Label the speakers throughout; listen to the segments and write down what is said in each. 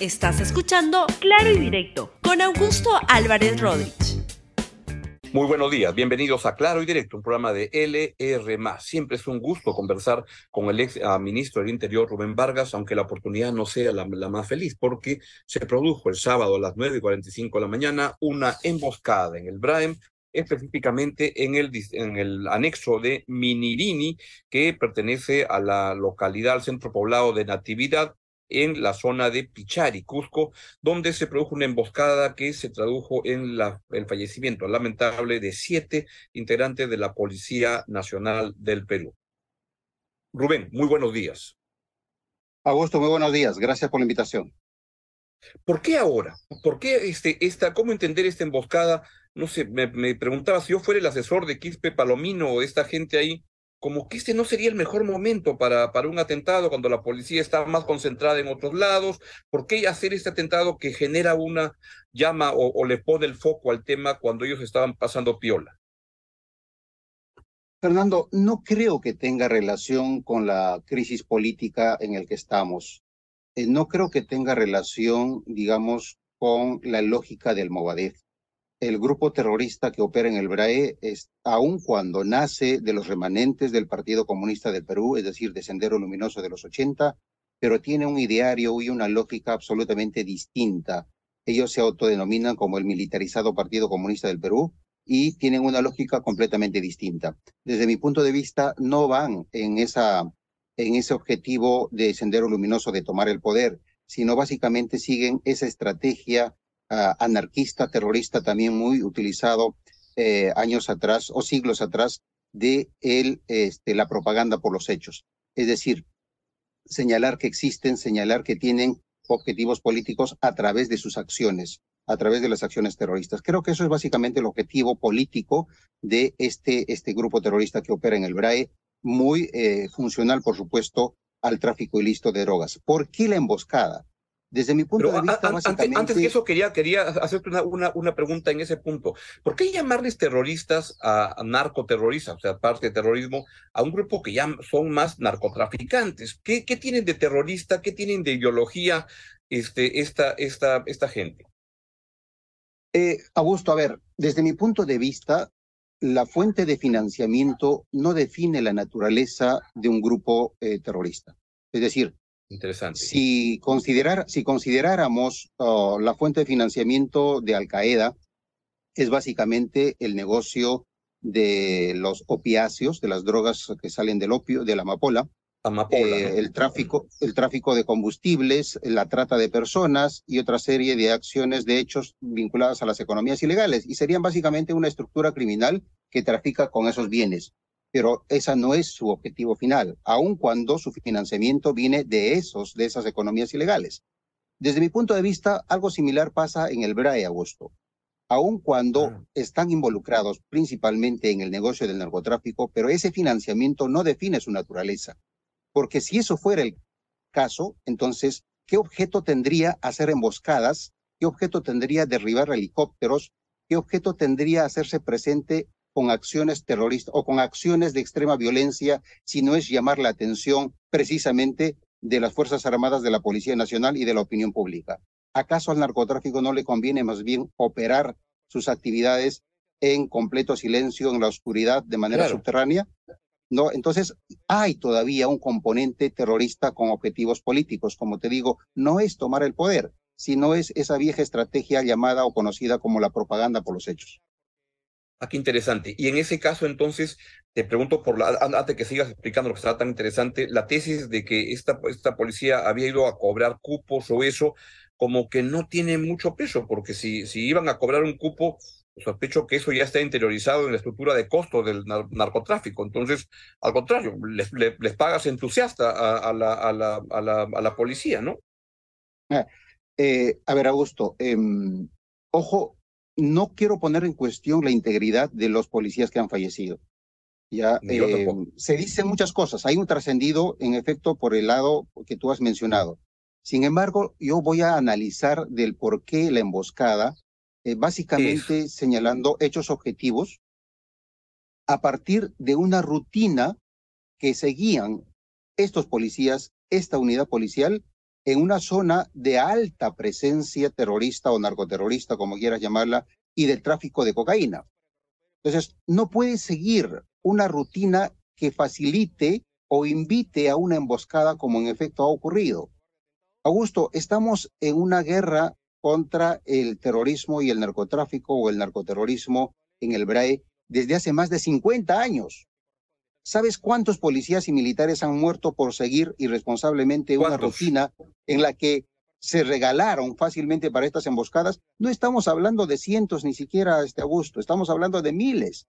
Speaker 1: Estás escuchando Claro y Directo con Augusto Álvarez Rodríguez.
Speaker 2: Muy buenos días, bienvenidos a Claro y Directo, un programa de LR. Siempre es un gusto conversar con el ex ah, ministro del Interior, Rubén Vargas, aunque la oportunidad no sea la, más feliz, porque se produjo el sábado a las 9 y 45 de la mañana una emboscada en el Braem, específicamente en el, en el anexo de Minirini, que pertenece a la localidad, al centro poblado de Natividad, en la zona de Pichari, Cusco, donde se produjo una emboscada que se tradujo en la, el fallecimiento lamentable de siete integrantes de la Policía Nacional del Perú. Rubén, muy buenos días.
Speaker 3: Augusto, muy buenos días. Gracias por la invitación.
Speaker 2: ¿Por qué ahora? ¿Por qué este, esta, cómo entender esta emboscada? No sé, me, me preguntaba si yo fuera el asesor de Quispe Palomino o esta gente ahí, como que este no sería el mejor momento para, para un atentado cuando la policía está más concentrada en otros lados. ¿Por qué hacer este atentado que genera una llama o, le pone el foco al tema cuando ellos estaban pasando piola?
Speaker 3: Fernando, no creo que tenga relación con la crisis política en el que estamos. Eh, no creo que tenga relación, digamos, con la lógica del Movadef el grupo terrorista que opera en el BRAE, es, aun cuando nace de los remanentes del Partido Comunista del Perú, es decir, de Sendero Luminoso de los 80, pero tiene un ideario y una lógica absolutamente distinta. Ellos se autodenominan como el militarizado Partido Comunista del Perú y tienen una lógica completamente distinta. Desde mi punto de vista, no van en, esa, en ese objetivo de Sendero Luminoso de tomar el poder, sino básicamente siguen esa estrategia anarquista, terrorista, también muy utilizado eh, años atrás o siglos atrás de el, este, la propaganda por los hechos. Es decir, señalar que existen, señalar que tienen objetivos políticos a través de sus acciones, a través de las acciones terroristas. Creo que eso es básicamente el objetivo político de este, este grupo terrorista que opera en el BRAE, muy eh, funcional, por supuesto, al tráfico ilícito de drogas. ¿Por qué la emboscada? Desde mi punto de vista,
Speaker 2: antes, que eso, quería, quería hacerte una, una, una, pregunta en ese punto. ¿Por qué llamarles terroristas a, narcoterroristas, o sea, parte de terrorismo, a un grupo que ya son más narcotraficantes? ¿Qué, qué tienen de terrorista? ¿Qué tienen de ideología este, esta, esta, esta gente?
Speaker 3: Eh, Augusto, a ver, desde mi punto de vista, la fuente de financiamiento no define la naturaleza de un grupo eh, terrorista. Es decir,
Speaker 2: Interesante.
Speaker 3: Si, considerar, si consideráramos oh, la fuente de financiamiento de Al Qaeda, es básicamente el negocio de los opiáceos, de las drogas que salen del opio, de la amapola, eh, el, tráfico, el tráfico de combustibles, la trata de personas y otra serie de acciones de hechos vinculadas a las economías ilegales. Y serían básicamente una estructura criminal que trafica con esos bienes pero esa no es su objetivo final, aun cuando su financiamiento viene de esos, de esas economías ilegales. Desde mi punto de vista, algo similar pasa en el BRAE Agosto. Aun cuando ah. están involucrados principalmente en el negocio del narcotráfico, pero ese financiamiento no define su naturaleza. Porque si eso fuera el caso, entonces, ¿qué objeto tendría hacer emboscadas? ¿Qué objeto tendría derribar helicópteros? ¿Qué objeto tendría hacerse presente con acciones terroristas o con acciones de extrema violencia, si no es llamar la atención precisamente de las Fuerzas Armadas, de la Policía Nacional y de la opinión pública. ¿Acaso al narcotráfico no le conviene más bien operar sus actividades en completo silencio, en la oscuridad, de manera subterránea? No, entonces hay todavía un componente terrorista con objetivos políticos. Como te digo, no es tomar el poder, sino es esa vieja estrategia llamada o conocida como la propaganda por los hechos.
Speaker 2: Ah, qué interesante. Y en ese caso, entonces, te pregunto, por la, antes que sigas explicando lo que está tan interesante, la tesis de que esta, esta policía había ido a cobrar cupos o eso, como que no tiene mucho peso, porque si, si iban a cobrar un cupo, sospecho que eso ya está interiorizado en la estructura de costos del narcotráfico. Entonces, al contrario, les, les, pagas entusiasta a, la, a, la, a, la, a la policía, ¿no?
Speaker 3: Ah, eh, a ver, Augusto, em, ojo, no quiero poner en cuestión la integridad de los policías que han fallecido. Ya eh, se dicen muchas cosas. Hay un trascendido, en efecto, por el lado que tú has mencionado. Sin embargo, yo voy a analizar del por qué la emboscada, eh, básicamente señalando hechos objetivos a partir de una rutina que seguían estos policías, esta unidad policial, en una zona de alta presencia terrorista o narcoterrorista, como quieras llamarla, y del tráfico de cocaína. Entonces, no puede seguir una rutina que facilite o invite a una emboscada como en efecto ha ocurrido. Augusto, estamos en una guerra contra el terrorismo y el narcotráfico o el narcoterrorismo en el BRAE desde hace más de 50 años. ¿Sabes cuántos policías y militares han muerto por seguir irresponsablemente una rutina en la que se regalaron fácilmente para estas emboscadas? No estamos hablando de cientos ni siquiera este Augusto, estamos hablando de miles,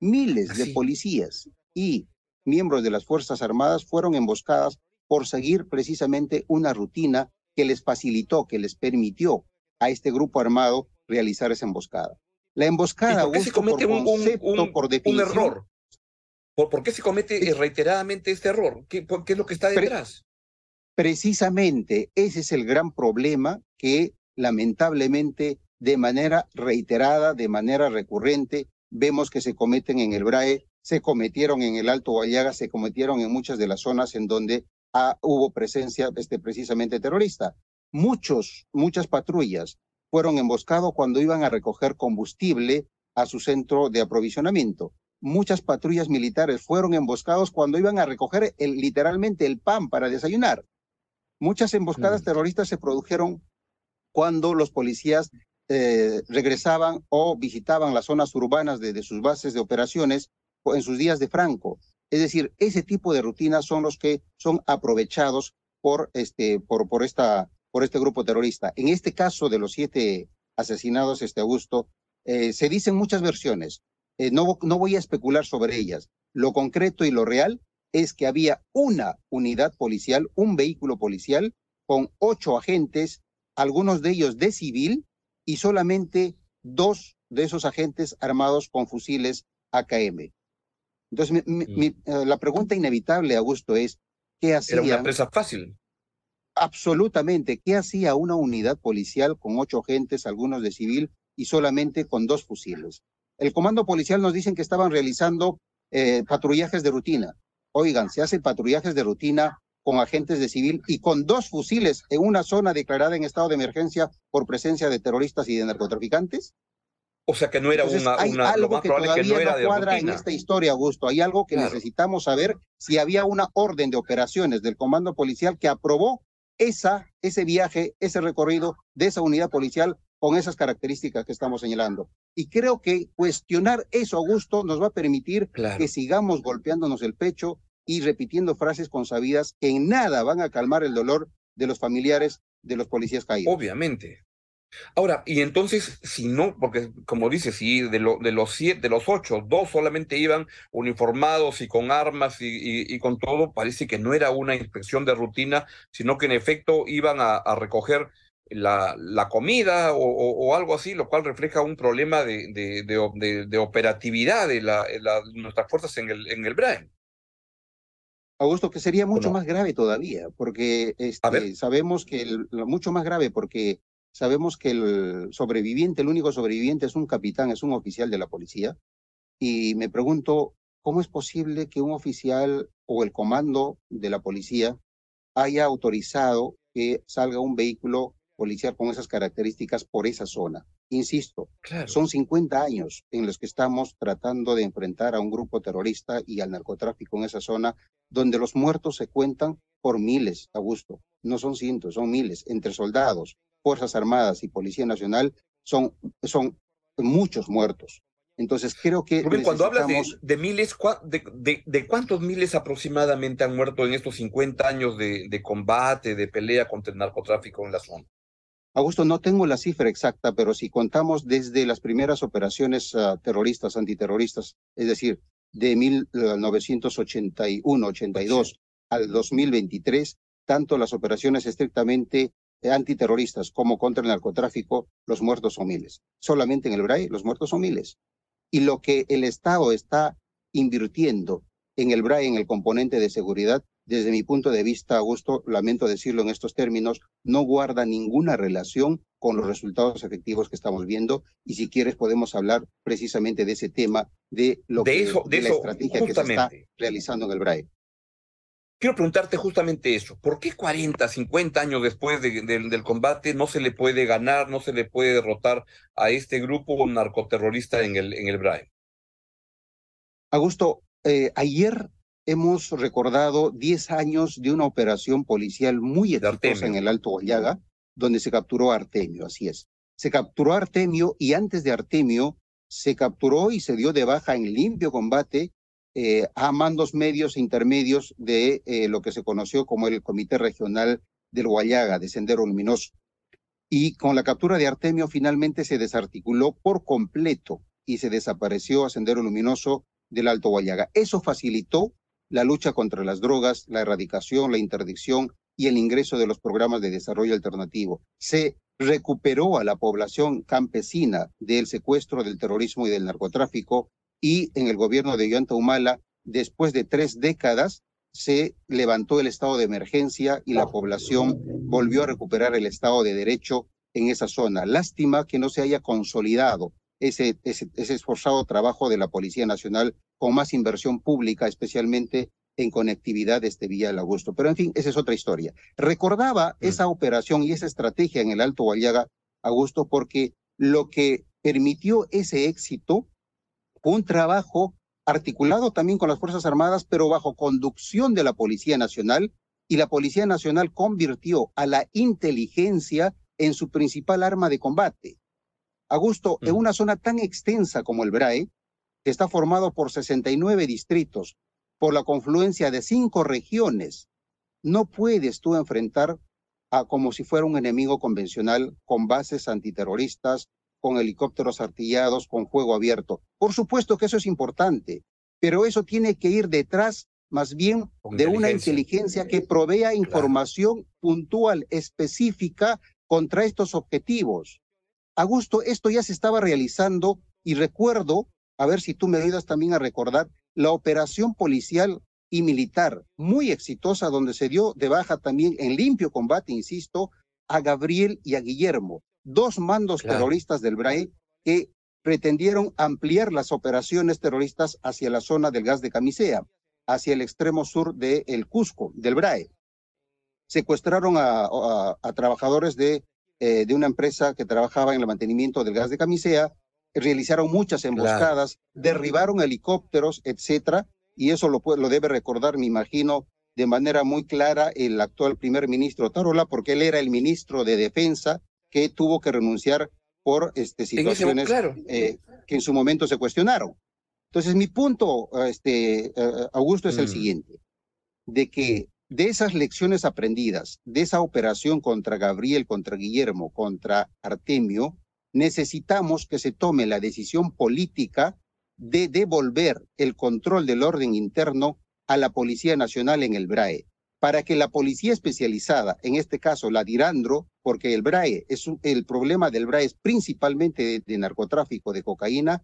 Speaker 3: miles de policías y miembros de las Fuerzas Armadas fueron emboscadas por seguir precisamente una rutina que les facilitó, que les permitió a este grupo armado realizar esa emboscada. La emboscada,
Speaker 2: por qué se comete un, error? ¿Por, qué se comete reiteradamente este error? ¿Qué, ¿Qué, es lo que está detrás?
Speaker 3: Precisamente ese es el gran problema que lamentablemente de manera reiterada, de manera recurrente, vemos que se cometen en el BRAE, se cometieron en el Alto Guayaga, se cometieron en muchas de las zonas en donde hubo presencia este, precisamente terrorista. Muchos, muchas patrullas fueron emboscados cuando iban a recoger combustible a su centro de aprovisionamiento. Muchas patrullas militares fueron emboscados cuando iban a recoger el, literalmente el pan para desayunar. Muchas emboscadas mm. terroristas se produjeron cuando los policías eh, regresaban o visitaban las zonas urbanas de, de sus bases de operaciones en sus días de Franco. Es decir, ese tipo de rutinas son los que son aprovechados por este, por, por esta, por este grupo terrorista. En este caso de los siete asesinados este Augusto, eh, se dicen muchas versiones. Eh, no, no voy a especular sobre ellas. Lo concreto y lo real es que había una unidad policial, un vehículo policial con ocho agentes, algunos de ellos de civil y solamente dos de esos agentes armados con fusiles AKM. Entonces, mm. eh, la pregunta inevitable, Augusto, es, ¿qué hacía?
Speaker 2: Era una presa fácil.
Speaker 3: Absolutamente. ¿Qué hacía una unidad policial con ocho agentes, algunos de civil, y solamente con dos fusiles? El comando policial nos dicen que estaban realizando eh, patrullajes de rutina. Oigan, se hacen patrullajes de rutina con agentes de civil y con dos fusiles en una zona declarada en estado de emergencia por presencia de terroristas y de narcotraficantes.
Speaker 2: O sea que no era una,
Speaker 3: hay algo que todavía no, cuadra en esta historia, Augusto. Hay algo que necesitamos saber si había una orden de operaciones del comando policial que aprobó esa, ese viaje, ese recorrido de esa unidad policial con esas características que estamos señalando. Y creo que cuestionar eso, Augusto, nos va a permitir que sigamos golpeándonos el pecho y repitiendo frases consabidas que en nada van a calmar el dolor de los familiares de los policías caídos.
Speaker 2: Obviamente, Ahora, y entonces, si no, porque como dices, si de, de los siete, de los ocho, dos solamente iban uniformados y con armas y, con todo, parece que no era una inspección de rutina, sino que en efecto iban a, recoger la, la comida o, algo así, lo cual refleja un problema de, de, operatividad de la, nuestras fuerzas en el, en el BRAEN.
Speaker 3: Augusto, que sería mucho más grave todavía, porque este, sabemos que el, mucho más grave porque Sabemos que el sobreviviente, el único sobreviviente es un capitán, es un oficial de la policía. Y me pregunto, ¿cómo es posible que un oficial o el comando de la policía haya autorizado que salga un vehículo policial con esas características por esa zona? Insisto, son 50 años en los que estamos tratando de enfrentar a un grupo terrorista y al narcotráfico en esa zona, donde los muertos se cuentan por miles, Augusto. No son cientos, son miles, entre soldados, Fuerzas Armadas y Policía Nacional son, son muchos muertos. Entonces creo que...
Speaker 2: cuando hablas de, miles, de, de, cuántos miles aproximadamente han muerto en estos 50 años de, combate, de pelea contra el narcotráfico en la zona?
Speaker 3: Augusto, no tengo la cifra exacta, pero si contamos desde las primeras operaciones ah, terroristas, antiterroristas, es decir, de 1981-82 al 2023, tanto las operaciones estrictamente antiterroristas como contra el narcotráfico, los muertos son miles. Solamente en el BRAE los muertos son miles. Y lo que el Estado está invirtiendo en el BRAE, en el componente de seguridad, desde mi punto de vista, Augusto, lamento decirlo en estos términos, no guarda ninguna relación con los resultados efectivos que estamos viendo. Y si quieres, podemos hablar precisamente de ese tema, de lo que
Speaker 2: de la
Speaker 3: estrategia que se está realizando en el BRAE.
Speaker 2: quiero preguntarte justamente eso. ¿Por qué 40, 50 años después del combate no se le puede ganar, no se le puede derrotar a este grupo narcoterrorista en el, en el BRAE?
Speaker 3: Augusto, eh, ayer hemos recordado 10 años de una operación policial muy exitosa en el Alto Guayaga, donde se capturó a Artemio, así es. Se capturó a Artemio y antes de Artemio se capturó y se dio de baja en limpio combate eh, a mandos medios e intermedios de eh, lo que se conoció como el Comité Regional del Guayaga, de Sendero Luminoso. Y con la captura de Artemio finalmente se desarticuló por completo y se desapareció a Sendero Luminoso del Alto Guayaga. Eso facilitó la lucha contra las drogas, la erradicación, la interdicción y el ingreso de los programas de desarrollo alternativo. Se recuperó a la población campesina del secuestro, del terrorismo y del narcotráfico y en el gobierno de Yoanta Humala, después de tres décadas, se levantó el estado de emergencia y la población volvió a recuperar el estado de derecho en esa zona. Lástima que no se haya consolidado ese, ese, ese esforzado trabajo de la Policía Nacional con más inversión pública, especialmente en conectividad desde Villa del Augusto. Pero en fin, esa es otra historia. Recordaba mm. esa operación y esa estrategia en el Alto Guayaga, Augusto, porque lo que permitió ese éxito fue un trabajo articulado también con las Fuerzas Armadas, pero bajo conducción de la Policía Nacional, y la Policía Nacional convirtió a la inteligencia en su principal arma de combate. Augusto, en una zona tan extensa como el BRAE, que está formado por 69 distritos, por la confluencia de cinco regiones, no puedes tú enfrentar a como si fuera un enemigo convencional con bases antiterroristas, con helicópteros artillados, con fuego abierto. Por supuesto que eso es importante, pero eso tiene que ir detrás más bien de una inteligencia que provea información puntual, específica contra estos objetivos. Augusto, esto ya se estaba realizando y recuerdo, a ver si tú me ayudas también a recordar, la operación policial y militar muy exitosa donde se dio de baja también en limpio combate, insisto, a Gabriel y a Guillermo, dos mandos terroristas del BRAE que pretendieron ampliar las operaciones terroristas hacia la zona del gas de Camisea, hacia el extremo sur de El Cusco, del BRAE. Secuestraron a, trabajadores de, eh, de una empresa que trabajaba en el mantenimiento del gas de Camisea, realizaron muchas emboscadas, derribaron helicópteros, etcétera, y eso lo, lo debe recordar, me imagino, de manera muy clara el actual primer ministro Tarola, porque él era el ministro de Defensa que tuvo que renunciar por este, situaciones eh, que en su momento se cuestionaron. Entonces, mi punto, este, eh, Augusto, es el mm. siguiente, de que de esas lecciones aprendidas, de esa operación contra Gabriel, contra Guillermo, contra Artemio, necesitamos que se tome la decisión política de devolver el control del orden interno a la Policía Nacional en el BRAE, para que la policía especializada, en este caso la Dirandro, porque el BRAE es el problema del BRAE es principalmente de, narcotráfico de cocaína,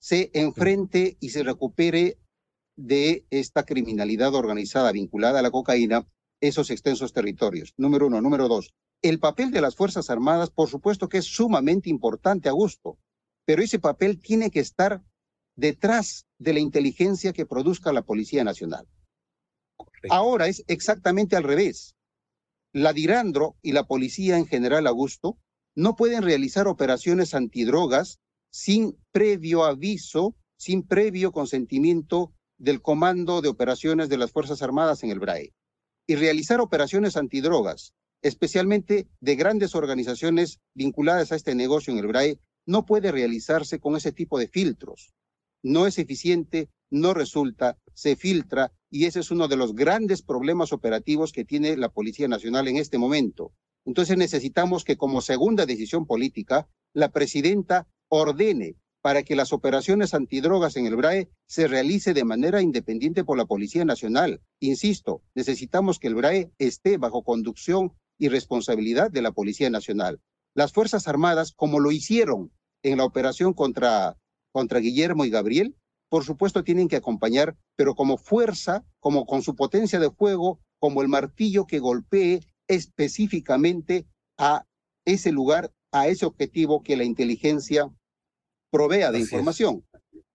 Speaker 3: se enfrente y se recupere de esta criminalidad organizada vinculada a la cocaína esos extensos territorios. Número uno. Número dos, el papel de las Fuerzas Armadas, por supuesto que es sumamente importante, Augusto, pero ese papel tiene que estar detrás de la inteligencia que produzca la Policía Nacional. Ahora es exactamente al revés. La Dirandro y la policía en general, Augusto, no pueden realizar operaciones antidrogas sin previo aviso, sin previo consentimiento del Comando de Operaciones de las Fuerzas Armadas en el BRAE. Y realizar operaciones antidrogas especialmente de grandes organizaciones vinculadas a este negocio en el BRAE, no puede realizarse con ese tipo de filtros. No es eficiente, no resulta, se filtra y ese es uno de los grandes problemas operativos que tiene la Policía Nacional en este momento. Entonces necesitamos que como segunda decisión política, la presidenta ordene para que las operaciones antidrogas en el BRAE se realice de manera independiente por la Policía Nacional. Insisto, necesitamos que el BRAE esté bajo conducción y responsabilidad de la Policía Nacional. Las Fuerzas Armadas, como lo hicieron en la operación contra, contra Guillermo y Gabriel, por supuesto tienen que acompañar, pero como fuerza, como con su potencia de fuego, como el martillo que golpee específicamente a ese lugar, a ese objetivo que la inteligencia provea de información.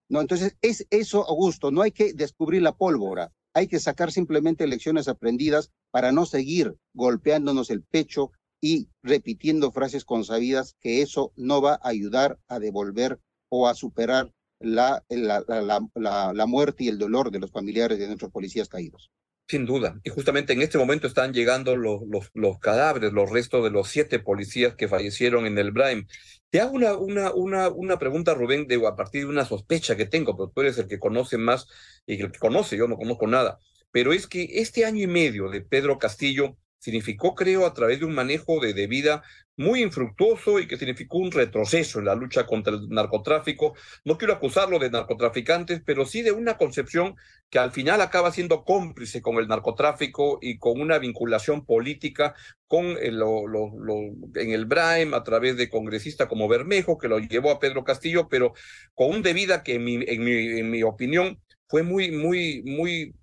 Speaker 3: No, entonces es eso, Augusto, no hay que descubrir la pólvora, hay que sacar simplemente lecciones aprendidas para no seguir golpeándonos el pecho y repitiendo frases consabidas que eso no va a ayudar a devolver o a superar la, la, la, la, muerte y el dolor de los familiares de nuestros policías caídos.
Speaker 2: Sin duda. Y justamente en este momento están llegando los, los, cadáveres, los restos de los siete policías que fallecieron en el Braim. Te hago una, una, una, una pregunta, Rubén, de, a partir de una sospecha que tengo, pero tú eres el que conoce más y el que conoce, yo no conozco nada. Pero es que este año y medio de Pedro Castillo significó, creo, a través de un manejo de, de, vida muy infructuoso y que significó un retroceso en la lucha contra el narcotráfico. No quiero acusarlo de narcotraficantes, pero sí de una concepción que al final acaba siendo cómplice con el narcotráfico y con una vinculación política con el, lo, lo, lo, en el Braem a través de congresistas como Bermejo, que lo llevó a Pedro Castillo, pero con un de vida que en mi, en mi, en mi opinión fue muy, muy, muy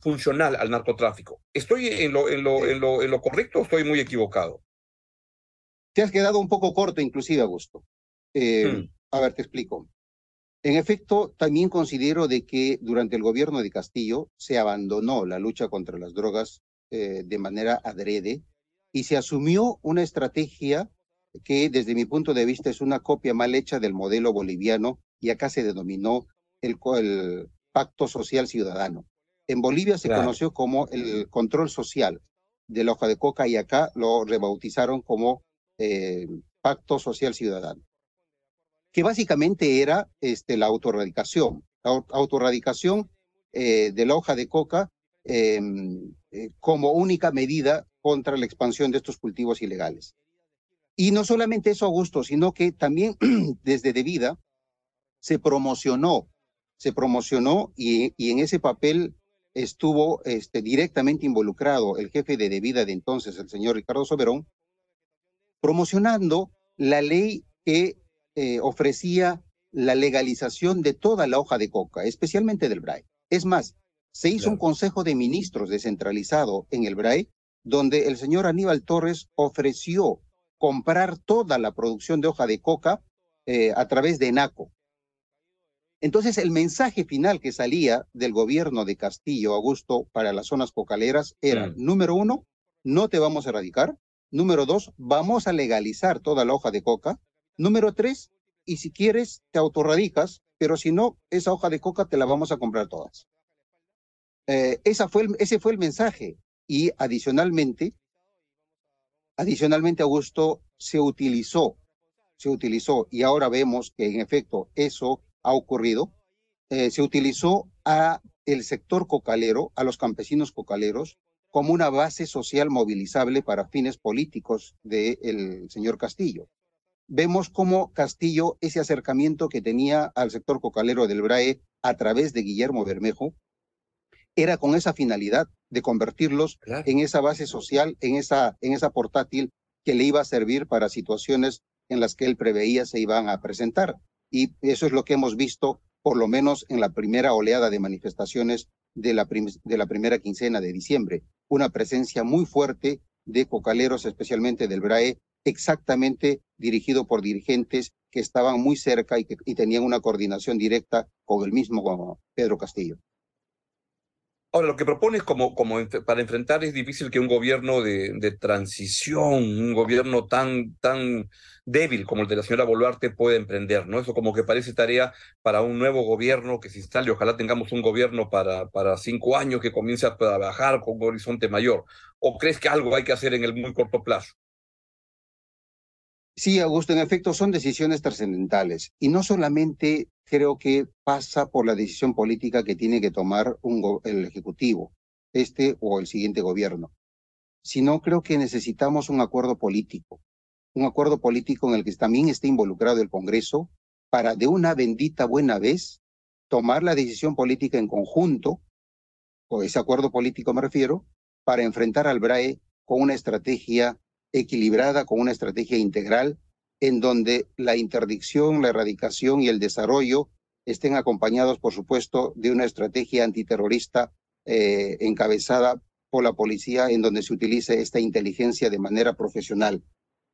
Speaker 2: funcional al narcotráfico. ¿Estoy en lo, en lo, en lo, en lo correcto o estoy muy equivocado?
Speaker 3: Te has quedado un poco corto, inclusive, Augusto. Eh, hmm. A ver, te explico. En efecto, también considero de que durante el gobierno de Castillo se abandonó la lucha contra las drogas eh, de manera adrede y se asumió una estrategia que desde mi punto de vista es una copia mal hecha del modelo boliviano y acá se denominó el, el Pacto Social Ciudadano. En Bolivia se conoció como el control social de la hoja de coca y acá lo rebautizaron como eh, Pacto Social Ciudadano, que básicamente era este, la autorradicación, la autorradicación eh, de la hoja de coca em, eh, como única medida contra la expansión de estos cultivos ilegales. Y no solamente eso, Augusto, sino que también desde De Vida se promocionó, se promocionó y, y en ese papel estuvo este, directamente involucrado el jefe de debida de entonces, el señor Ricardo Soberón, promocionando la ley que eh, ofrecía la legalización de toda la hoja de coca, especialmente del BRAE. Es más, se hizo un consejo de ministros descentralizado en el BRAE, donde el señor Aníbal Torres ofreció comprar toda la producción de hoja de coca eh, a través de ENACO, entonces, el mensaje final que salía del gobierno de Castillo Augusto para las zonas cocaleras era, número uno, no te vamos a erradicar. Número dos, vamos a legalizar toda la hoja de coca. Número tres, y si quieres, te autorradicas, pero si no, esa hoja de coca te la vamos a comprar todas. Eh, esa fue ese fue el mensaje. Y adicionalmente, adicionalmente, Augusto se utilizó, se utilizó, y ahora vemos que en efecto eso ha ocurrido, eh, se utilizó a el sector cocalero, a los campesinos cocaleros, como una base social movilizable para fines políticos del señor Castillo. Vemos cómo Castillo, ese acercamiento que tenía al sector cocalero del BRAE a través de Guillermo Bermejo, era con esa finalidad de convertirlos en esa base social, en esa, en esa portátil que le iba a servir para situaciones en las que él preveía se iban a presentar y eso es lo que hemos visto por lo menos en la primera oleada de manifestaciones de la, de la primera quincena de diciembre. Una presencia muy fuerte de cocaleros, especialmente del BRAE, exactamente dirigido por dirigentes que estaban muy cerca y que y tenían una coordinación directa con el mismo Pedro Castillo.
Speaker 2: Ahora, lo que propones como, como para enfrentar es difícil que un gobierno de, de, transición, un gobierno tan, tan débil como el de la señora Boluarte pueda emprender, ¿no? Eso como que parece tarea para un nuevo gobierno que se instale. Ojalá tengamos un gobierno para, para cinco años que comience a trabajar con un horizonte mayor. ¿O crees que algo hay que hacer en el muy corto plazo?
Speaker 3: Sí, Augusto, en efecto son decisiones trascendentales y no solamente creo que pasa por la decisión política que tiene que tomar un el Ejecutivo, este o el siguiente gobierno, sino creo que necesitamos un acuerdo político, un acuerdo político en el que también esté involucrado el Congreso para de una bendita buena vez tomar la decisión política en conjunto, o ese acuerdo político me refiero, para enfrentar al BRAE con una estrategia equilibrada con una estrategia integral en donde la interdicción, la erradicación y el desarrollo estén acompañados, por supuesto, de una estrategia antiterrorista eh, encabezada por la policía en donde se utilice esta inteligencia de manera profesional.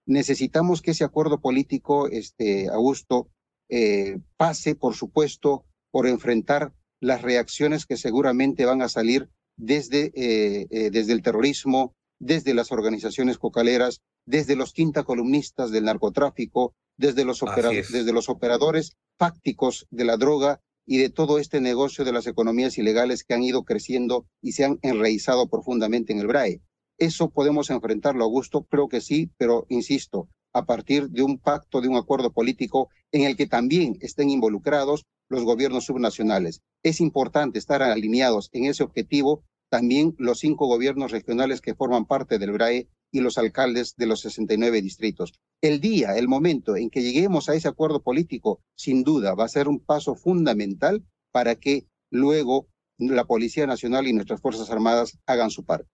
Speaker 3: Necesitamos que ese acuerdo político, este, Augusto, eh, pase, por supuesto, por enfrentar las reacciones que seguramente van a salir desde, eh, desde el terrorismo, desde las organizaciones cocaleras, desde los quinta columnistas del narcotráfico, desde los, desde los operadores fácticos de la droga y de todo este negocio de las economías ilegales que han ido creciendo y se han enraizado profundamente en el BRAE. ¿Eso podemos enfrentarlo, Augusto? Creo que sí, pero insisto, a partir de un pacto, de un acuerdo político en el que también estén involucrados los gobiernos subnacionales. Es importante estar alineados en ese objetivo también los cinco gobiernos regionales que forman parte del BRAE y los alcaldes de los 69 distritos. El día, el momento en que lleguemos a ese acuerdo político, sin duda, va a ser un paso fundamental para que luego la Policía Nacional y nuestras Fuerzas Armadas hagan su parte.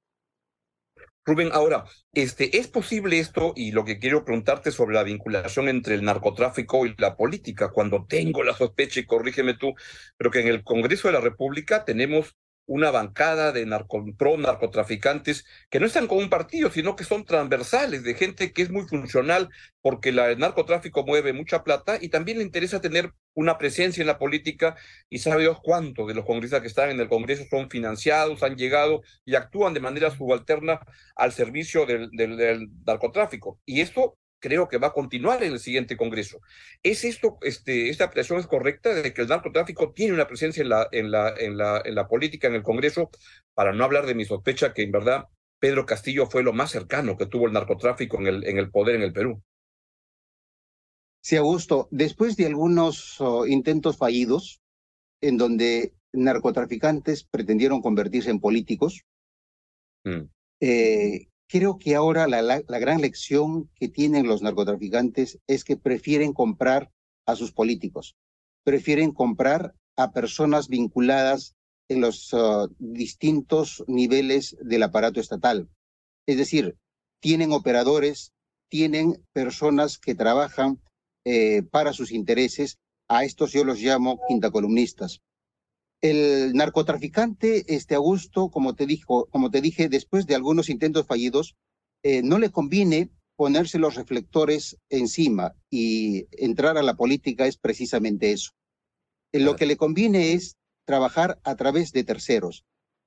Speaker 2: Rubén, ahora, este, ¿es posible esto? Y lo que quiero preguntarte sobre la vinculación entre el narcotráfico y la política, cuando tengo la sospecha, y corrígeme tú, pero que en el Congreso de la República tenemos una bancada de narco, pro narcotraficantes que no están con un partido, sino que son transversales, de gente que es muy funcional porque la, el narcotráfico mueve mucha plata y también le interesa tener una presencia en la política y sabe Dios cuántos de los congresistas que están en el Congreso son financiados, han llegado y actúan de manera subalterna al servicio del, del narcotráfico. Y esto creo que va a continuar en el siguiente Congreso. ¿Es esto, este, esta apreciación es correcta de que el narcotráfico tiene una presencia en la, en la, en la, en la política, en el Congreso, para no hablar de mi sospecha que en verdad Pedro Castillo fue lo más cercano que tuvo el narcotráfico en el, en el poder en el Perú?
Speaker 3: Sí, Augusto, después de algunos oh, intentos fallidos en donde narcotraficantes pretendieron convertirse en políticos, mm. eh, Creo que ahora la, gran lección que tienen los narcotraficantes es que prefieren comprar a sus políticos, prefieren comprar a personas vinculadas en los uh, distintos niveles del aparato estatal. Es decir, tienen operadores, tienen personas que trabajan eh, para sus intereses. A estos yo los llamo quintacolumnistas. El narcotraficante, este Augusto, como te, dijo, como te dije, después de algunos intentos fallidos, eh, no le conviene ponerse los reflectores encima y entrar a la política es precisamente eso. Eh, lo que le conviene es trabajar a través de terceros.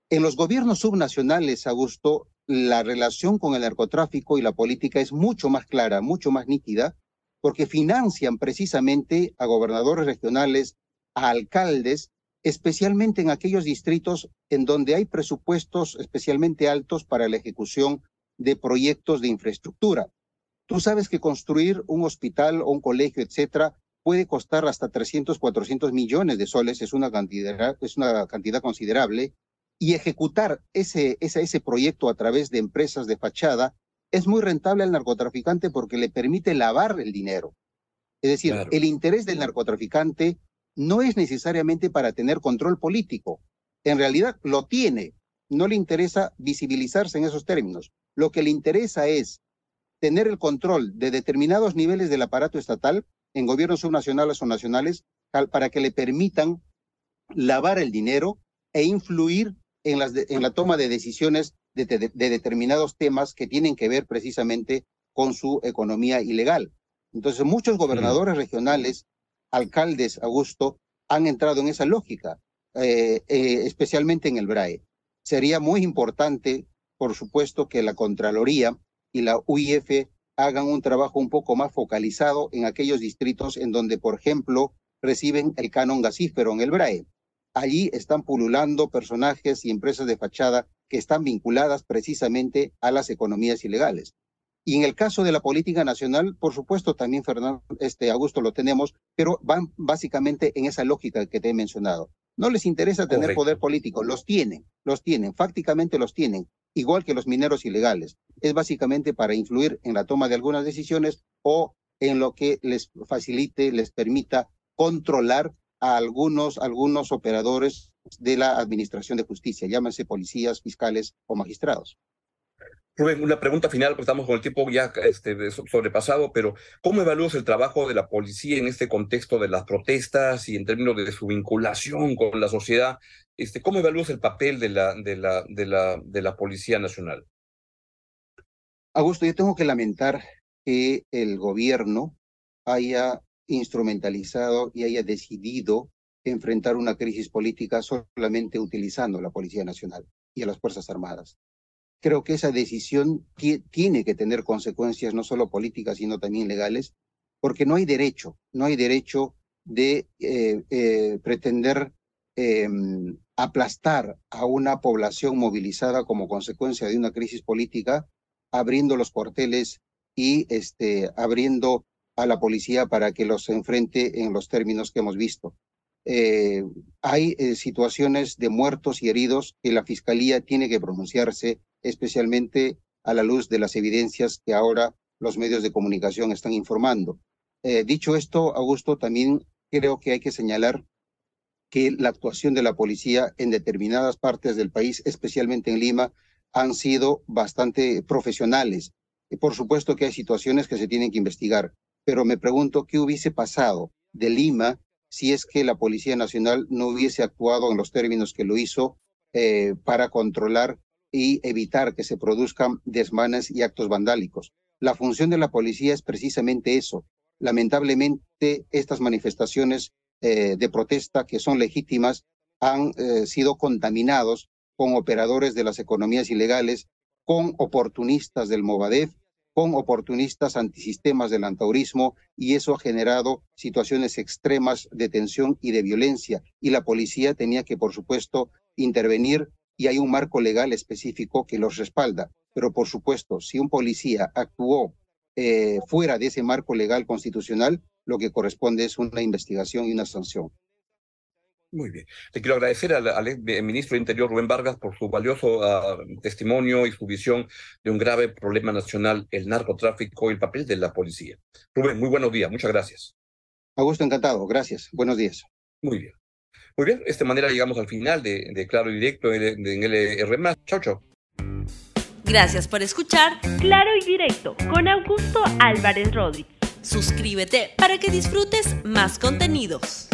Speaker 3: En los gobiernos subnacionales, Augusto, la relación con el narcotráfico y la política es mucho más clara, mucho más nítida, porque financian precisamente a gobernadores regionales, a alcaldes especialmente en aquellos distritos en donde hay presupuestos especialmente altos para la ejecución de proyectos de infraestructura. Tú sabes que construir un hospital o un colegio, etcétera, puede costar hasta 300, 400 millones de soles, es una cantidad, es una cantidad considerable, y ejecutar ese, ese, ese proyecto a través de empresas de fachada es muy rentable al narcotraficante porque le permite lavar el dinero. Es decir, el interés del narcotraficante no es necesariamente para tener control político. En realidad lo tiene. No le interesa visibilizarse en esos términos. Lo que le interesa es tener el control de determinados niveles del aparato estatal en gobiernos subnacionales o nacionales para que le permitan lavar el dinero e influir en, las en la toma de decisiones de, determinados temas que tienen que ver precisamente con su economía ilegal. Entonces, muchos gobernadores regionales alcaldes, Augusto, han entrado en esa lógica, eh, eh, especialmente en el BRAE. Sería muy importante, por supuesto, que la Contraloría y la UIF hagan un trabajo un poco más focalizado en aquellos distritos en donde, por ejemplo, reciben el canon gasífero en el BRAE. Allí están pululando personajes y empresas de fachada que están vinculadas precisamente a las economías ilegales. Y en el caso de la política nacional, por supuesto, también Fernando, este Augusto lo tenemos, pero van básicamente en esa lógica que te he mencionado. No les interesa tener poder político, los tienen, los tienen, fácticamente los tienen, igual que los mineros ilegales. Es básicamente para influir en la toma de algunas decisiones o en lo que les facilite, les permita controlar a algunos, algunos operadores de la administración de justicia, llámense policías, fiscales o magistrados.
Speaker 2: Rubén, una pregunta final, porque estamos con el tiempo ya este, sobrepasado, pero ¿cómo evalúas el trabajo de la policía en este contexto de las protestas y en términos de su vinculación con la sociedad? Este, ¿Cómo evalúas el papel de la, de, la, Policía Nacional?
Speaker 3: Augusto, yo tengo que lamentar que el gobierno haya instrumentalizado y haya decidido enfrentar una crisis política solamente utilizando la Policía Nacional y a las Fuerzas Armadas. Creo que esa decisión tiene que tener consecuencias no solo políticas, sino también legales, porque no hay derecho, no hay derecho de eh, eh, pretender em, aplastar a una población movilizada como consecuencia de una crisis política, abriendo los cuarteles y este, abriendo a la policía para que los enfrente en los términos que hemos visto. Eh, hay eh, situaciones de muertos y heridos que la Fiscalía tiene que pronunciarse, especialmente a la luz de las evidencias que ahora los medios de comunicación están informando. Eh, dicho esto, Augusto, también creo que hay que señalar que la actuación de la policía en determinadas partes del país, especialmente en Lima, han sido bastante profesionales. Y por supuesto que hay situaciones que se tienen que investigar, pero me pregunto qué hubiese pasado de Lima si es que la Policía Nacional no hubiese actuado en los términos que lo hizo eh, para controlar y evitar que se produzcan desmanes y actos vandálicos. La función de la policía es precisamente eso. Lamentablemente, estas manifestaciones eh, de protesta que son legítimas han eh, sido contaminados con operadores de las economías ilegales, con oportunistas del Movadef, con oportunistas antisistemas del antaurismo y eso ha generado situaciones extremas de tensión y de violencia y la policía tenía que, por supuesto, intervenir y hay un marco legal específico que los respalda. Pero, por supuesto, si un policía actuó eh, fuera de ese marco legal constitucional, lo que corresponde es una investigación y una sanción.
Speaker 2: Muy bien. Le quiero agradecer al, ministro de Interior, Rubén Vargas, por su valioso ah, testimonio y su visión de un grave problema nacional, el narcotráfico y el papel de la policía. Rubén, muy buenos días. Muchas gracias.
Speaker 3: Augusto, encantado. Gracias. Buenos días.
Speaker 2: Muy bien. Muy bien. De esta manera llegamos al final de, Claro y Directo en, en LR. Chao, chao.
Speaker 1: Gracias por escuchar Claro y Directo con Augusto Álvarez Rodríguez. Suscríbete para que disfrutes más contenidos.